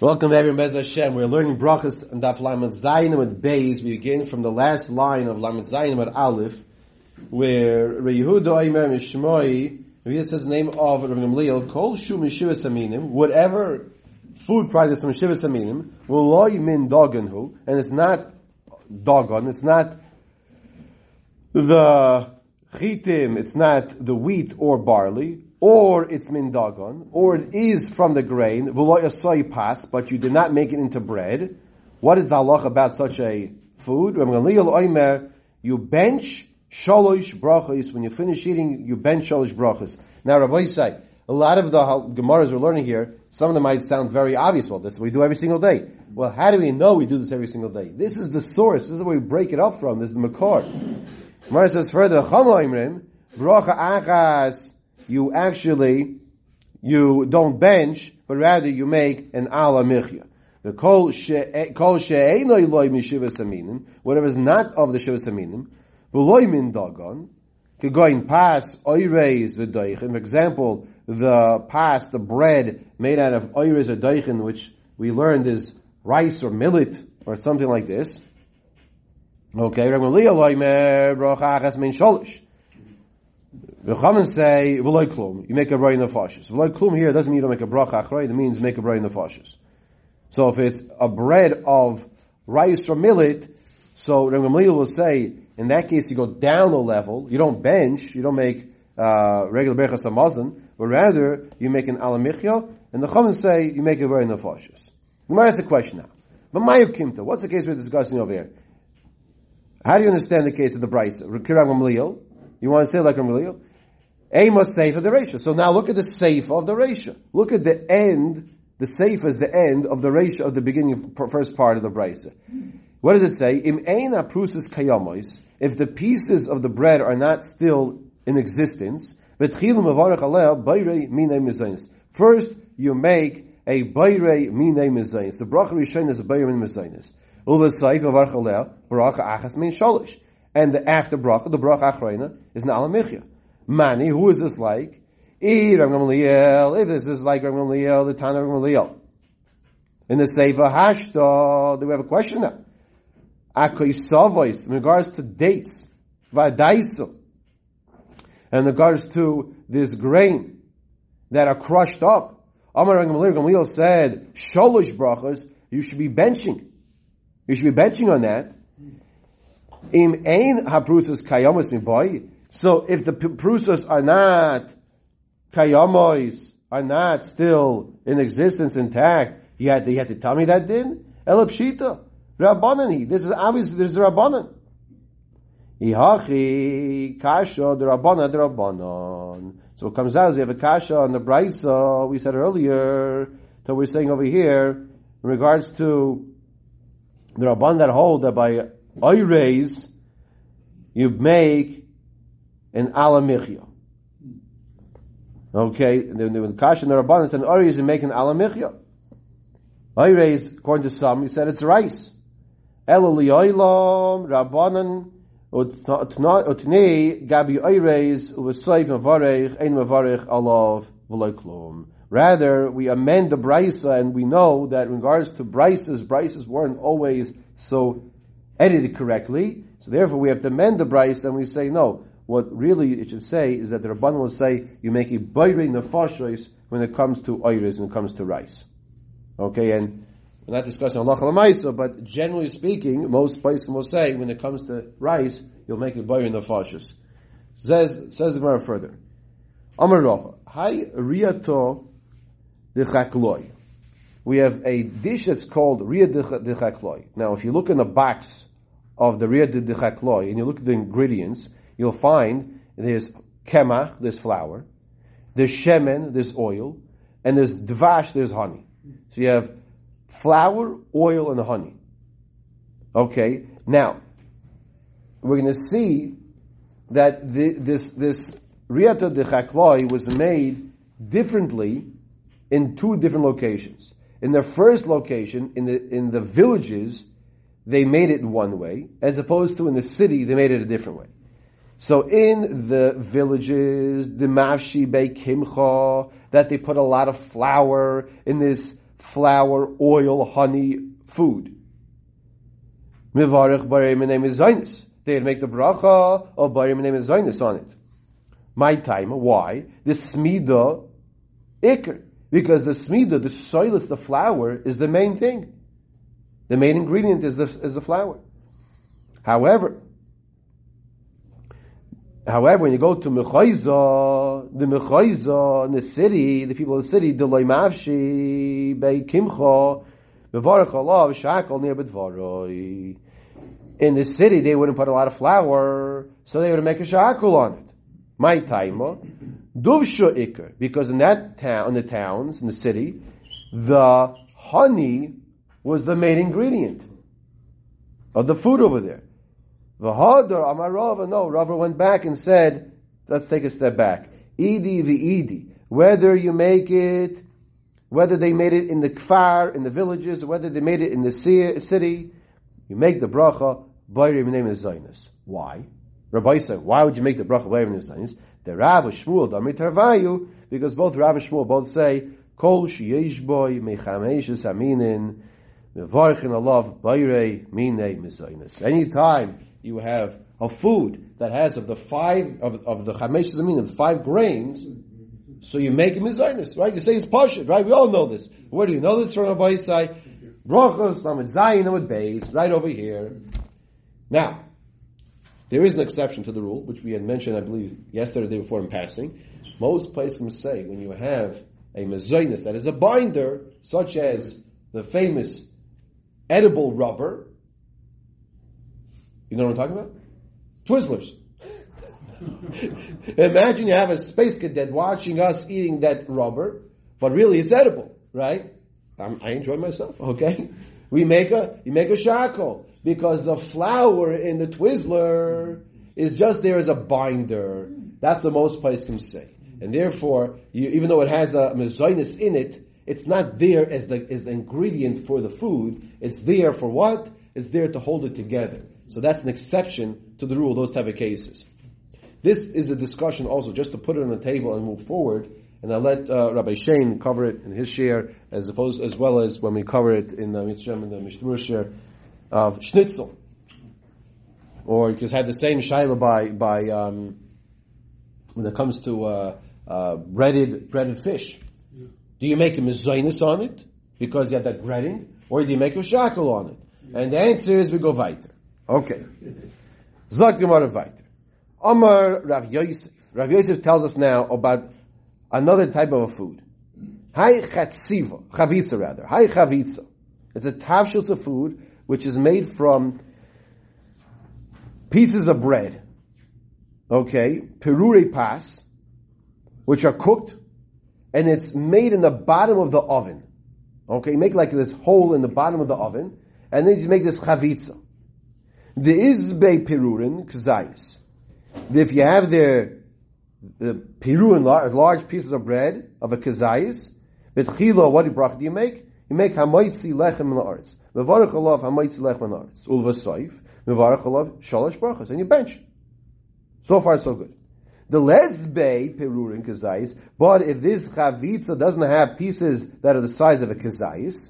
Welcome everyone, Bez Hashem. We're learning brachas and daf lamed zayin with beis. We begin from the last line of lamed zayin with aleph, where Reyehuda Oimer Mishmoi, Reyehuda says the name of Rabbi Gamliel, Kol Shu Mishivas Aminim, whatever food price from Mishivas Aminim, will loy min doganhu, and it's not dogon, it's not the chitim, it's not the wheat or barley, or it's min dagon, or it is from the grain, pas, but you did not make it into bread. What is the halach about such a food? You bench shalosh brachos. When you finish eating, you bench shalosh brachos. Now, Rabbi say, a lot of the Gemaras we're learning here, some of them might sound very obvious. Well, this we do every single day. Well, how do we know we do this every single day? This is the source. This is where we break it up from. This is the Makor. Gemara says further, bracha achas you actually, you don't bench, but rather you make an ala michya. The kol eh, she'enoi loy mishivas aminim, whatever is not of the shivas aminim, v'loy min dagon, going past oireis v'doichin. For example, the past, the bread made out of oireis v'doichin, which we learned is rice or millet or something like this. Okay, Chaman say, v'loy klum, you make a bracha in the fashes. V'loy klum here doesn't mean you don't make a bracha achrei, it means make a bracha in the fashes. So if it's a bread of rice or millet, so Gamliel will say, in that case you go down a level, you don't bench, you don't make uh, regular berachas hamazon, but rather you make an alamichya, and the Chaman say you make a bracha in the fashes. You might ask a question now. But Mayu Kimta, what's the case we're discussing over here? How do you understand the case of the Bryce? Kiram you want to say like Gamliel? A must say for the ratio. So now look at the safe of the ratio. Look at the end. The safe is the end of the ratio of the beginning of first part of the brisa. What does it say? Im eina prusis kayamois. If the pieces of the bread are not still in existence, first you make a bayre mine mizaynis. The bracha rishon is a bayre mine mizaynis. Uva saif avarch aleh bracha achas min sholish. And the after bracha, the bracha achrayna, is na alamichya. Mani, who is this like? If this is like Rav Gamliel, the Tana Rav Gamliel. In the Sefer Hashta, do we have a question now? Akoy Savois, in regards to dates, Vadaiso, in regards to this grain that are crushed up. Amar Rav said, Sholosh brachas, you should be benching. You should be benching on that. Im ein habrusas kayomas boy. So if the prusos are not kayamois, are not still in existence intact, you had to, you had to tell me that din? Elapshita. Rabbanani. This is obvious, this is Rabbanan. Ihachi kasha the Rabbana the Rabbanan. So it comes out, we have a kasha on the Brisa, we said earlier, that we're saying over here, in regards to the Rabban that hold that by Oireis, you make in alamichya. Okay, the, the Kash and the Rabbanan said oh, Ori is making alamichya. Oyreis, oh, according to some, he said it's rice. Eloliyoilam, Rabbanan, Utnei, Gabi Uvasayv Mavarech, Ein Mavarech, Alav. Rather, we amend the brisa, and we know that in regards to brises, brises weren't always so edited correctly. So therefore, we have to amend the brisa, and we say no what really it should say is that the Rabban will say you make a bayre nefashos when it comes to oiris, when it comes to rice. Okay, and we're not discussing Allah Lamaisa, but generally speaking, most places will say when it comes to rice, you'll make a bayre nefashos. Says, says the Gemara further. Amar Rafa, Hi Riyato de We have a dish that's called Riyah de Now, if you look in the box of the Riyah de and you look at the ingredients, you'll find there's kemach, there's flour, there's shemen, there's oil, and there's dvash, there's honey. So you have flour, oil, and honey. Okay, now we're going to see that the, this this riata de chakloi was made differently in two different locations. In the first location, in the in the villages, they made it one way, as opposed to in the city, they made it a different way. So in the villages, the mafshi kimcha, that they put a lot of flour in this flour, oil, honey, food. Mivarech barei name is Zainis. They'd make the bracha of barei name is Zainis on it. My time, why? The smida ikr. Because the smida, the soil, the flour, is the main thing. The main ingredient is the, is the flour. However, However, when you go to Mechaiza, the Mechaiza in the city, the people of the city, Delay Mavshi, Bei Kimcha, Mevarach Allah, Shakal near Bedvaroi. In the city, they wouldn't put a lot of flour, so they would make a shakal on it. My taima, Duvsha Iker, because in that town, in the towns, in the city, the honey was the main ingredient of the food over there. V'hadar Amar Rava, no, Rava went back and said, let's take a step back. Idi v'idi, whether you make it, whether they made it in the kfar, in the villages, or whether they made it in the city, you make the bracha, Bayrim name is Zainis. Why? Rabbi said, why would you make the bracha Bayrim name is Zainis? The Rav Shmuel, Damit Tarvayu, because both Rav and Shmuel both say, Kol sheyesh boy mechamesh aminin, mevarchin alav bayrei mine mizainis. Anytime you have a food that has of the five of, of the chamesh zamin of five grains, so you make a mizainis, right? You say it's pashut, right? We all know this. Where do you know this from Rabbi Yisai? Brachos, Lamed Zayin, Lamed Beis, right over here. Now, there is an exception to the rule, which we had mentioned, I believe, yesterday, or the day before in passing. Most places say when you have a mezainis that is a binder, such as the famous edible rubber, you know what I'm talking about? Twizzlers. Imagine you have a space cadet watching us eating that rubber, but really it's edible, right? I'm, i enjoy myself, okay? We make a, you make a shackle because the flour in the Twizzler is just there as a binder. That's the most place can say. And therefore, you, even though it has a mezainis in it, it's not there as the, as the ingredient for the food. It's there for what? It's there to hold it together. So that's an exception to the rule, those type of cases. This is a discussion also, just to put it on the table and move forward, and I'll let uh, Rabbi Shane cover it in his share, as opposed as well as when we cover it in the Mitzvah and the Mishnah share of schnitzel. Or you could have the same shaila by, by um, when it comes to uh, uh, breaded breaded fish. Yeah. Do you make a mezainis on it because you have that breading, or do you make a shackle on it? Yeah. And the answer is we go weiter. Okay. Zak Gemara weiter. Amar Rav Yosef. Rav Yosef tells us now about another type of a food. Hai chatziva, chavitza rather. Hai chavitza. It's a tavshus of food which is made from pieces of bread. Okay, perure pas, which are cooked, and it's made in the bottom of the oven. Okay, you make like this hole in the bottom of the oven, and then you make this chavitza. The izbe pirurin kzayis. If you have the the perurin large, pieces of bread of a kazayis, chilo, what bracha do you make? You make hamoitzi lechem la'aretz. Mevarach alav hamoitzi lechem la'aretz. Ulva soif. Mevarach alav shalosh brachas. And you bench. So far, so good. The lesbe pirurin kazayis, but if this chavitza doesn't have pieces that are the size of a kazayis,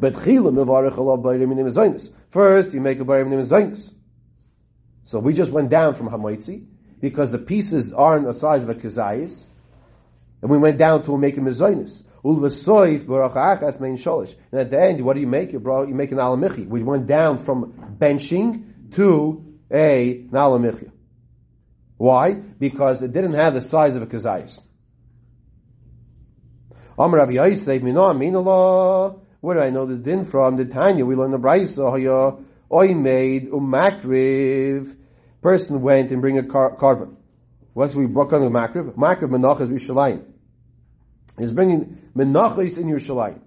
but chila mevarach alav b'ayrim minim First, you make a bayim minim So we just went down from hamoitzi, because the pieces aren't the size of a kazayis, and we went down to make a main sholish. And at the end, what do you make? You brought, you make an alamichi. We went down from benching to a alamichi. Why? Because it didn't have the size of a kazayis. Aminallah. Where do I know this din from? The Tanya, we learn the Brisa, oh, Oy made umakriv. Person went and bring a car- carbon. What's we broke on the makriv? Makriv menachas Rishalayim. He's bringing menachas in Yerushalayim.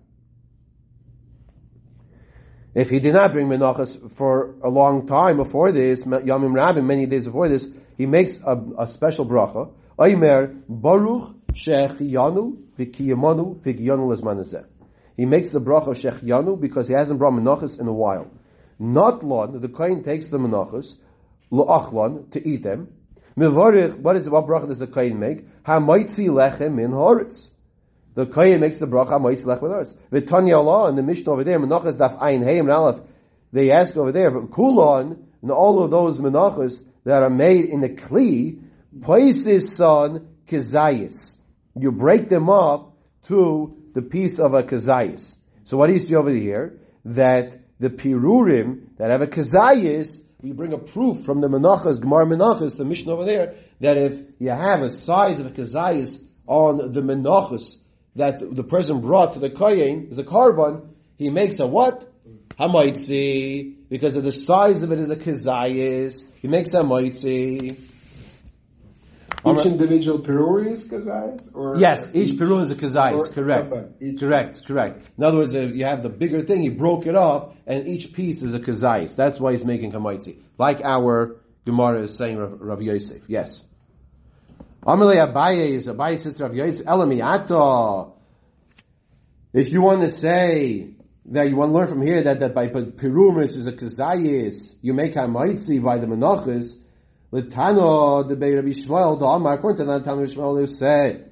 If he did not bring menachas for a long time before this, Yamim Rabin, many days before this, he makes a, a special bracha. Aymer Baruch Shechiyanu V'kiyamanu V'kiyanu Lezmanazeh. He makes the bracha Shechiyanu because he hasn't brought menachas in a while. Not lon, the kohen takes the menachas, lo'achlon, to eat them. Mivarich, what is what bracha does the kohen make? Hamaitzi lechem min horitz the kohen makes the bracha moitzi lech with ours. V'tanya Allah in the Mishnah over there, menachas daf ein and aleph, they ask over there, kulon, and all of those menachas that are made in the kli, places son kizayis. You break them up to the piece of a kazayis. So what do you see over here? That the pirurim that have a kazayis, we bring a proof from the menachas, Gemara menachas, the mission over there, that if you have a size of a kazayis on the menachas that the person brought to the kohen, is a carbon, he makes a what? Hamaitzi, because of the size of it is a kazayis, he makes a hamaitzi. Each individual peruri is kazayas? Or Yes, each Peru is a kazayis, or- correct. each- Correct, correct. In other words, if you have the bigger thing, he broke it up, and each piece is a kazayis. That's why he's making kamaitzi. Like our Gemara is saying Rav, Rav Yosef. Yes. Amalei Abaye is Abaye says Rav Yosef, Elamiata. If you want to say that you want to learn from here that, that by Perumis is a kazayis, you make hamaitzi by the menachas, L'tano the Bei Rabbi Shmuel the Amar according to Tano Rabbi Shmuel who said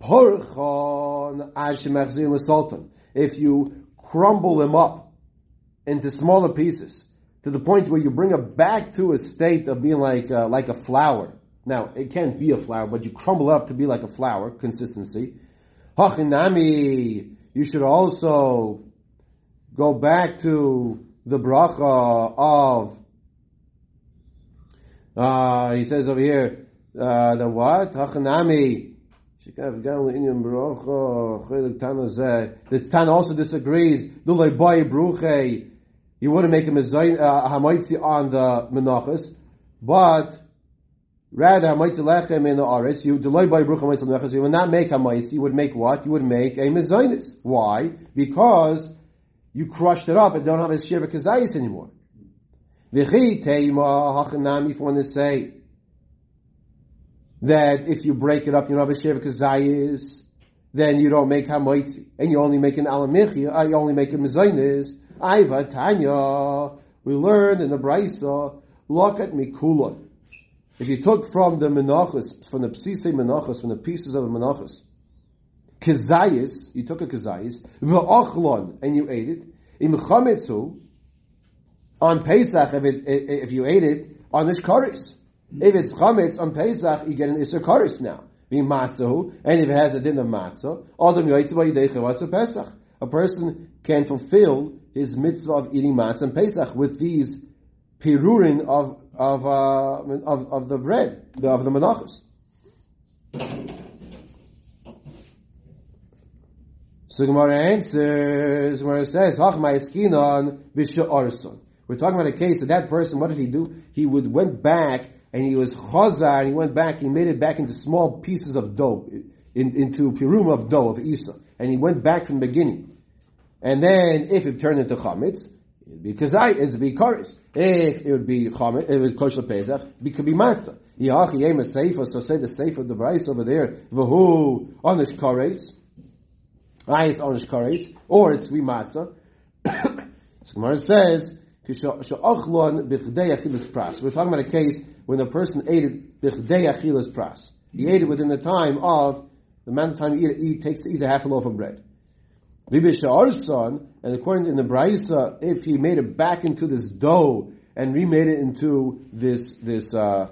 Porchon ad shemachzir l'sultan. If you crumble them up into smaller pieces to the point where you bring it back to a state of being like uh, like a flour. Now it can't be a flour, but you crumble up to be like a flour consistency. Hachinami, you should also go back to the bracha of uh, he says over here, uh, the what? Hachanami. The Tan also disagrees. You wouldn't make a uh, hamaitzi on the menachas, but rather hamaitzi lechem in the aretz. You dulay boy bruche hamaitzi menachas. You would not make hamaitzi. You would make what? You would make a mezainis. Why? Because you crushed it up and don't have a shiva kazayis anymore. V'chi teima hachanami, if you want to say that if you break it up, you don't have a shiva kazayis, then you don't make hamoitzi, and you only make an alamichia, uh, you only make a mezainis. Aiva tanya, we learned in the brisa, look at mikulon. If you took from the menachas, from the psisei menachas, from the pieces of the menachas, kazayis, you took a kazayis, v'ochlon, and you ate it, im chametzu, on Pesach, if it, if you ate it, on this karis. If it's chametz on Pesach, you get an iser karis now. Being matzahu, and if it has a din of matzah, adam yoytzav yidei Pesach. A person can fulfill his mitzvah of eating matzah on Pesach with these pirurin of of uh, of, of the bread, the, of the menachos. So Gemara answers, Gemara says, Hach ma'eskinon b'sha'arson. We're talking about a case of that person, what did he do? He would, went back, and he was chazar, and he went back, he made it back into small pieces of dough, in, into pirum of dough, of isa. And he went back from the beginning. And then, if it turned into chametz, it'd be kazai, it'd be karis. If it would be chametz, it would kosher pesach, it could be matzah. Yachi yem a seifa, so say the of the bryce over there, v'hu, onish kares, Ah, it's onish kares, or it's we matzah. so Gemara says, We're talking about a case when the person ate it achilas pras. He ate it within the time of the amount of time you eat, eat takes to eat a half a loaf of bread. And according in the Braisa, if he made it back into this dough and remade it into this this uh,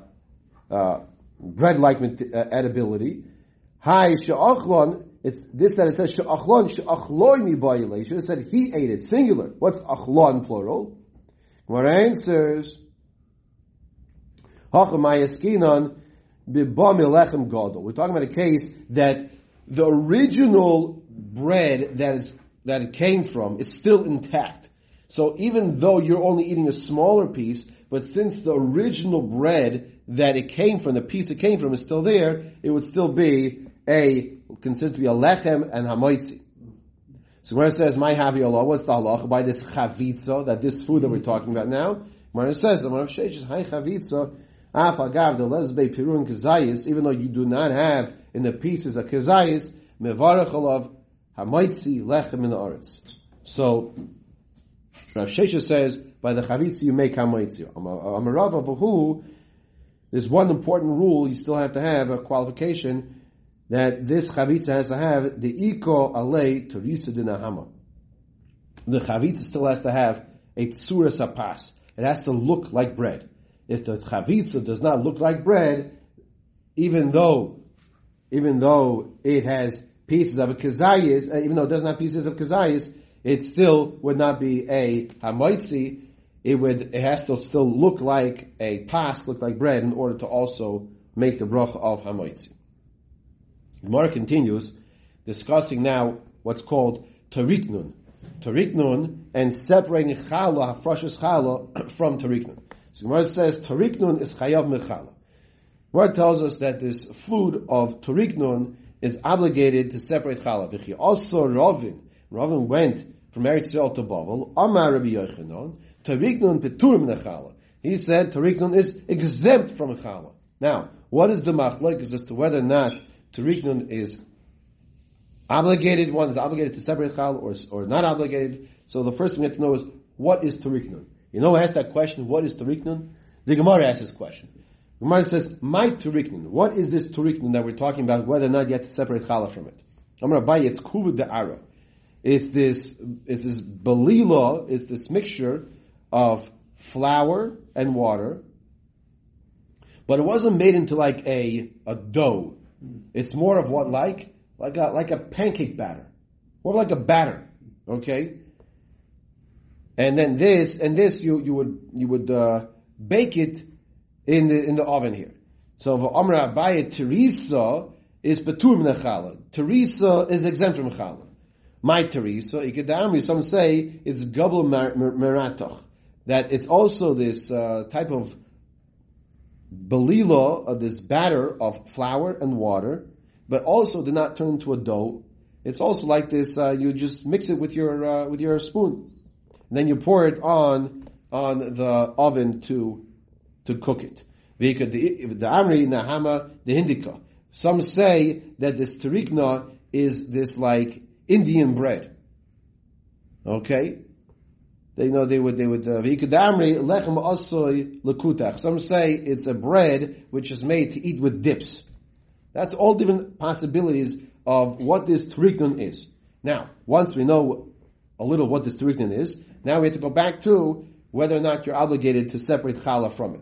uh, bread-like uh, edibility, hi sha'achlon. It's this that it says sha'achlon sha'achloi mi. You should have said he ate it singular. What's achlon plural? What answers? We're talking about a case that the original bread that is that it came from is still intact. So even though you're only eating a smaller piece, but since the original bread that it came from, the piece it came from is still there, it would still be a, considered to be a lechem and hamoitzi. So when it says, my havi Allah, what's the halacha? By this chavitza, that this food that we're talking about now, when it says, the one of Sheish hi chavitza, af agav, the lesbe pirun kazayis, even though you do not have in the pieces a kazayis, mevarach alav, hamoitzi lechem in the aretz. So, Rav Shesha says, by the chavitzi you make hamoitzi. Amarav avahu, there's one important rule you still have to have, a qualification, that this chavitza has to have the iko alei terisa dinahama. The chavitza still has to have a tsura sapas. It has to look like bread. If the chavitza does not look like bread, even though, even though it has pieces of a kazayis, uh, even though it doesn't have pieces of kazayis, it still would not be a hamoitzi. It would, it has to still look like a pas, look like bread in order to also make the bracha of hamoitzi. Gemara continues discussing now what's called tariknun. Tariknun and separating challah, hafrashas challah from tariknun. So Gemara says tariknun is chayav mechallah. Gemara tells us that this food of tariknun is obligated to separate challah. V'chi also Ravin. Ravin went from Eretz Yisrael to Bavel. Amar Rabbi Yochanan. Tariknun peturim nechallah. He said tariknun is exempt from challah. Now, what is the machlekes as to whether or not tariknun is obligated, one is obligated to separate chal or, or not obligated. So the first thing we have to know is, what is tariknun? You know who asked that question, what is tariknun? The Gemara asks this question. Gemara says, my tariknun, what is this tariknun that we're talking about, whether or not you have to separate challah from it? I'm going to buy it, it's kuvud ara. It's this, it's this belila, it's this mixture of flour and water, but it wasn't made into like a, a dough. It's more of what like? Like a, like a pancake batter. More like a batter. Okay? And then this, and this you, you would, you would, uh, bake it in the, in the oven here. So Amra Abaye Teresa is Patur Menachala. Teresa is exempt from Chala. My Teresa, Ikadami, some say it's Gabel Meratoch. That it's also this uh, type of belila of this batter of flour and water, but also did not turn into a dough. It's also like this. Uh, you just mix it with your uh, with your spoon, and then you pour it on on the oven to to cook it. The amri nahama the hindika. Some say that this tarikna is this like Indian bread. Okay, they know they would they would uh, lechem asoy. Some say it's a bread which is made to eat with dips. That's all different possibilities of what this tariknun is. Now, once we know a little what this tariknun is, now we have to go back to whether or not you're obligated to separate challah from it.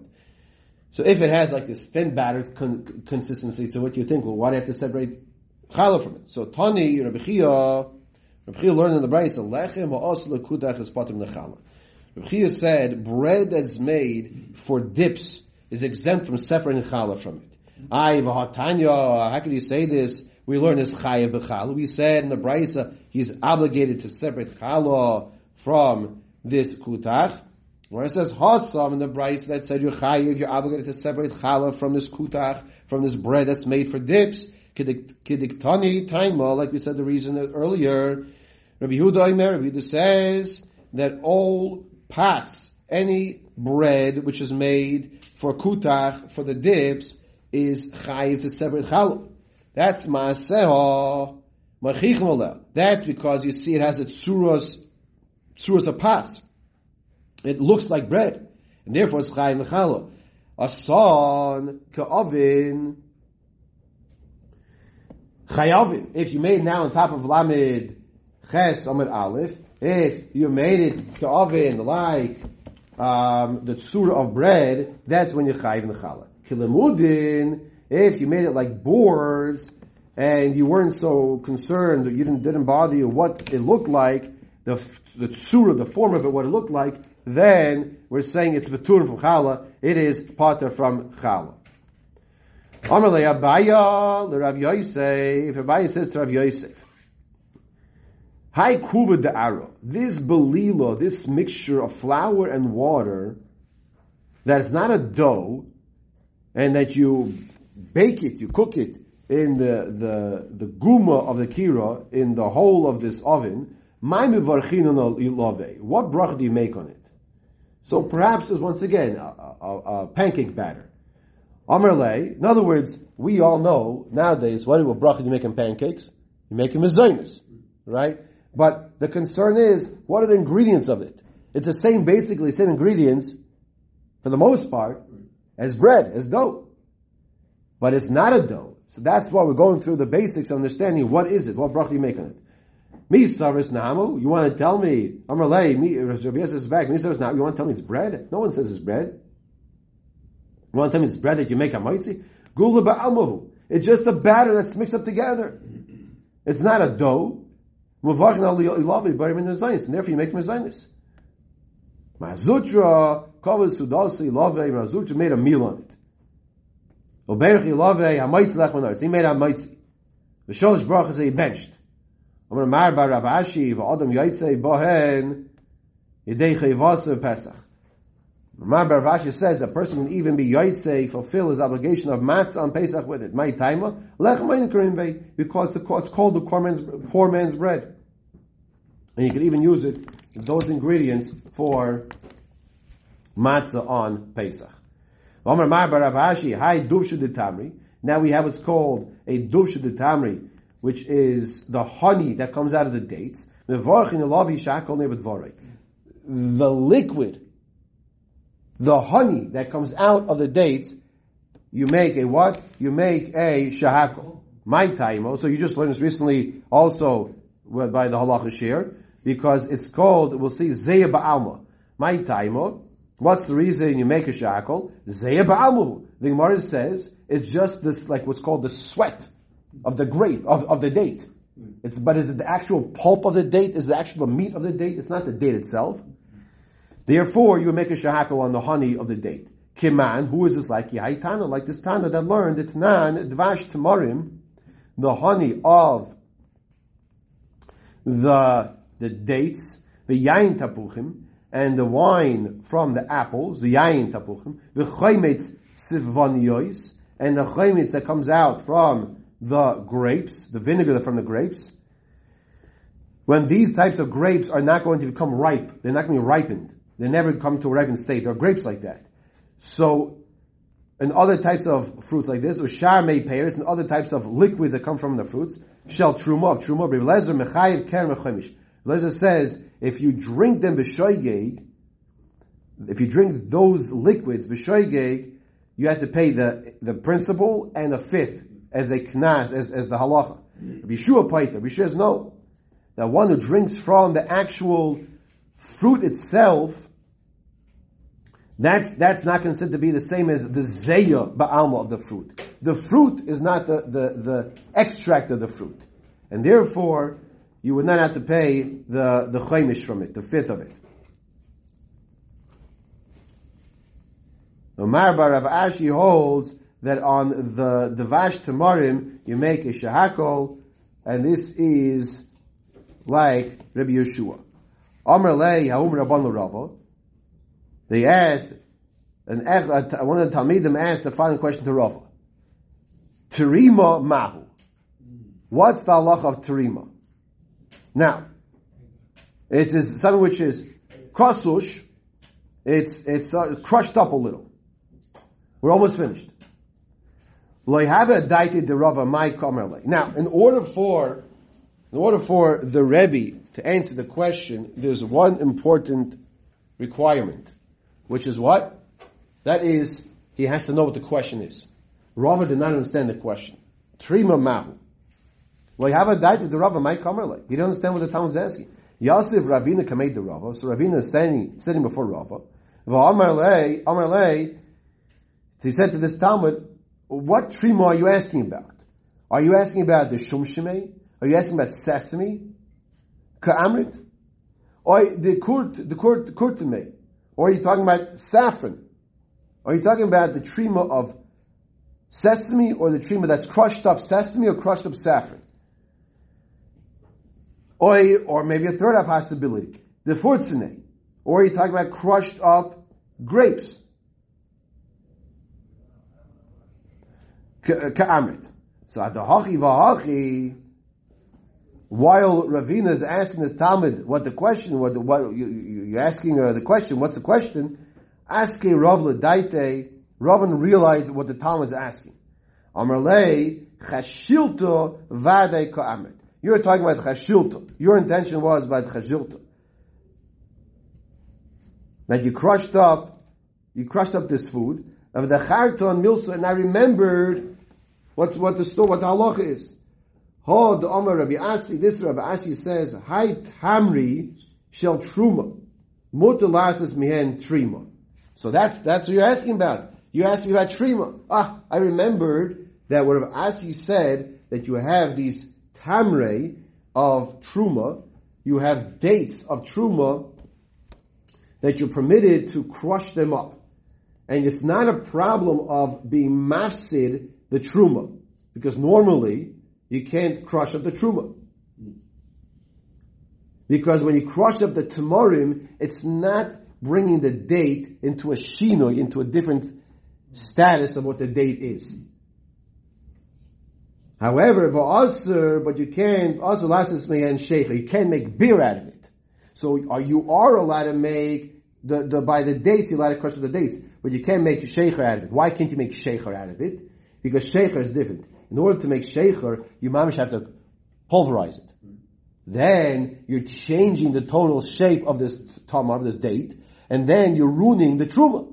So if it has like this thin battered con- consistency to what you think, well, why do you have to separate challah from it? So Tani, Rabbi Chia, Rabbi Chia learned in the Brayse, lechem ha'os lekudach is patim nechala. Rabbi Chia said, bread that's made for dips is exempt from separating challah from it. I v'hatanya, how can you say this? We learn this chayav b'challah. We said in the Brayse, he's obligated to separate challah from this kutach. Where it says hasam in the Brayse that said you're chayiv, you're obligated to separate challah from this kutach, from this bread that's made for dips. Kidiktani taima, like we said the reason earlier. Rabbi Yehuda Imer, Rabbi Yehuda says that all pass, any bread which is made for kutach, for the dips, is chayiv to separate challah. That's maaseha machich That's because you see it has a tsuras, tsuras a pass. It looks like bread. And therefore it's chayiv challah. Asan ka'avin chayavin. If you made now on top of lamed ches amid aleph, if you made it ka'avin like um, the tsura of bread, that's when you chayiv challah. Kilimudin, if you made it like boards, and you weren't so concerned, you didn't, didn't bother you what it looked like, the, the tsura, the form of it, what it looked like, then we're saying it's betur from challah, it is pater from challah. Amalei Abaya, the Rav Yosef, Abaya says to Rav Yosef, Hai kuva aro. This belilo, this mixture of flour and water, that is not a dough, and that you bake it, you cook it in the, the, the guma of the kira, in the hole of this oven, what brach do you make on it? So perhaps there's once again a, a, a pancake batter. Amerle, in other words, we all know nowadays what, bracha do you make in pancakes? You make them as right? But the concern is, what are the ingredients of it? It's the same, basically, same ingredients, for the most part, as bread, as dough. But it's not a dough. So that's why we're going through the basics understanding what is it, what bracha you make on it. Me saris namu, you want to tell me, Amalei, me, Rabbi says back, me saris namu, you want to tell me it's bread? No one says it's bread. You want to tell me it's bread that you make a mitzi? Gula ba'almahu. It's just a batter that's mixed up together. It's not a dough. And therefore you make mezainis. Mazutra, Kavas Sudasi, Lave, Mazutra made a meal on it. Oberich Lave, Hamaitzi Lechmanar. He made a Hamaitzi. The Sholosh Brachas he benched. Amar Mar Bar Rav Ashi, V'adam Yaitze Bohen, Yedei Chayvasa Pesach. Mar Bar Rav Ashi says a person can even be Yaitze, fulfill his obligation of matzah on Pesach with it. My timer, Lech Mein Karim because it's called the poor man's, poor man's bread. And you can even use it those ingredients for matzah on Pesach. Now we have what's called a duvsha de tamri, which is the honey that comes out of the dates. The liquid, the honey that comes out of the dates, you make a what? You make a shahakol. My taimo. So you just learned this recently also by the halacha share because it's called, we'll see, Zeya Ba'alma. My taimo. What's the reason you make a shackle? Zeya Ba'almu. The Gemara says it's just this, like what's called the sweat of the grape, of, of the date. It's, but is it the actual pulp of the date? Is the actual meat of the date? It's not the date itself. Therefore, you make a shahakal on the honey of the date. Kiman, who is this like? Yahaitana, like this Tana that learned it's nan dvash tamarim, the honey of the the dates, the yain tapuchim, and the wine from the apples, the yain tapuchim, the chaymetz sivvaniyos, and the chaymetz that comes out from the grapes, the vinegar from the grapes. When these types of grapes are not going to become ripe, they're not going to be ripened. They never come to a ripened state. There are grapes like that. So, and other types of fruits like this, or may pears, and other types of liquids that come from the fruits, shall truma truma, lezer mechayiv ker mechemish. Lezer says, if you drink them b'shoigeg, if you drink those liquids b'shoigeg, you have to pay the, the principal and a fifth as a knas, as, as the halacha. Yeshua paita, Yeshua says no. That one who drinks from the actual fruit itself, that's, that's not considered to be the same as the zeya ba'alma of the fruit. The fruit is not the, the, the extract of the fruit. And therefore, you would not have to pay the, the chaimish from it, the fifth of it. The Marbar of Ashi holds that on the, the Vash Tamarim, you make a shahakol, and this is like Rabbi Yeshua. Amr lei haum rabban. They asked, and one of the Talmidim asked the following question to Rava. Terima mahu. What's the halach of terima? Now, it is something which is krasush. It's it's uh, crushed up a little. We're almost finished. Now, in order for in order for the Rebbe to answer the question, there's one important requirement, which is what? That is, he has to know what the question is. Rava did not understand the question. Trima mahu. Well, have a diet the Rava might come early. He didn't understand what the town is asking. Yosef Ravina made the Rava, so Ravina is standing, sitting before Rava. He said to this Talmud, what trima are you asking about? Are you asking about the shumshime? Are you asking about sesame? Ka'amrit? Or the kurt, the kurt, kurtime? Or are you talking about saffron? Are you talking about the trima of sesame or the trima that's crushed up sesame or crushed up saffron? Or, or maybe a third possibility, the fortsune. Or are you talking about crushed up grapes. Ka'amrit. So at the hachi v'hachi, while Ravina is asking this Talmud what the question, what, what you, are asking the question, what's the question? Ask a Rav L'daite, Ravin realized what the Talmud is asking. Amarlei chashilto vade. You're talking about chashilta. Your intention was about chashilta. That you crushed up, you crushed up this food of the charton milsa, and I remembered What's what the store, what the halacha is. The Omer Rabbi Asi, this Rabbi Asi says, Hai tamri shel truma. Mutalasas mihen trima. So that's, that's what you're asking about. You asked me about trima. Ah, I remembered that what Asi said, that you have these tamre of truma, you have dates of truma that you're permitted to crush them up. And it's not a problem of being mafsid the truma. Because normally, you can't crush up the truma. Because when you crush up the tamarim, it's not bringing the date into a shinoi, into a different status of what the date is. However, v'aser, but you can't, also lasses and sheikha, you can't make beer out of it. So you are allowed to make, the, the, by the dates, you're allowed to crush the dates, but you can't make sheikha out of it. Why can't you make sheikha out of it? Because sheikha is different. In order to make sheikha, you mamish have to pulverize it. Then you're changing the total shape of this tamar, this date, and then you're ruining the truma.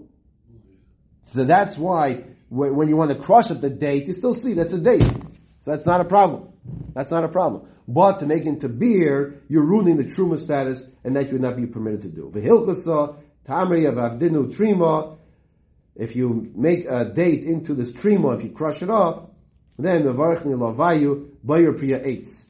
So that's why when you want to crush up the date, you still see that's a date. So that's not a problem. That's not a problem. But to make into beer, you're ruining the truma status, and that you would not be permitted to do. V'hilchasa tamri avdinu trima. If you make a date into this trima, if you crush it up, then the varachni lavayu bayer priya eitz.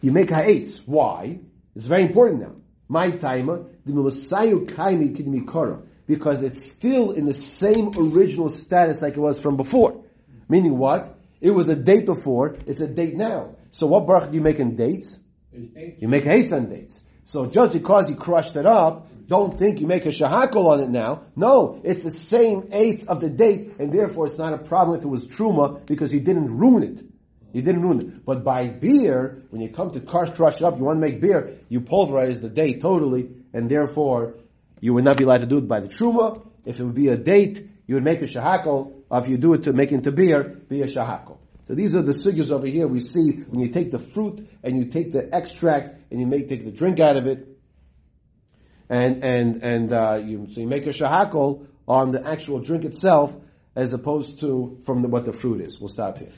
You make ha'etz. Why? It's very important now. My timer, the milasayu kaini kidmikara, because it's still in the same original status like it was from before. Meaning what? It was a date before, it's a date now. So what bracha do you make in dates? You make hates on dates. So just because you crushed it up, don't think you make a shahakol on it now. No, it's the same eighth of the date, and therefore it's not a problem if it was truma because he didn't ruin it. He didn't ruin it. But by beer, when you come to crush, crush it up, you want to make beer, you pulverize the date totally, and therefore you would not be allowed to do it by the truma. If it would be a date, you would make a shahakol. If you do it to make into beer, be a shahakol. So these are the sugars over here we see when you take the fruit and you take the extract and you make take the drink out of it, and and and uh, you so you make a shahakol on the actual drink itself as opposed to from the, what the fruit is. We'll stop here.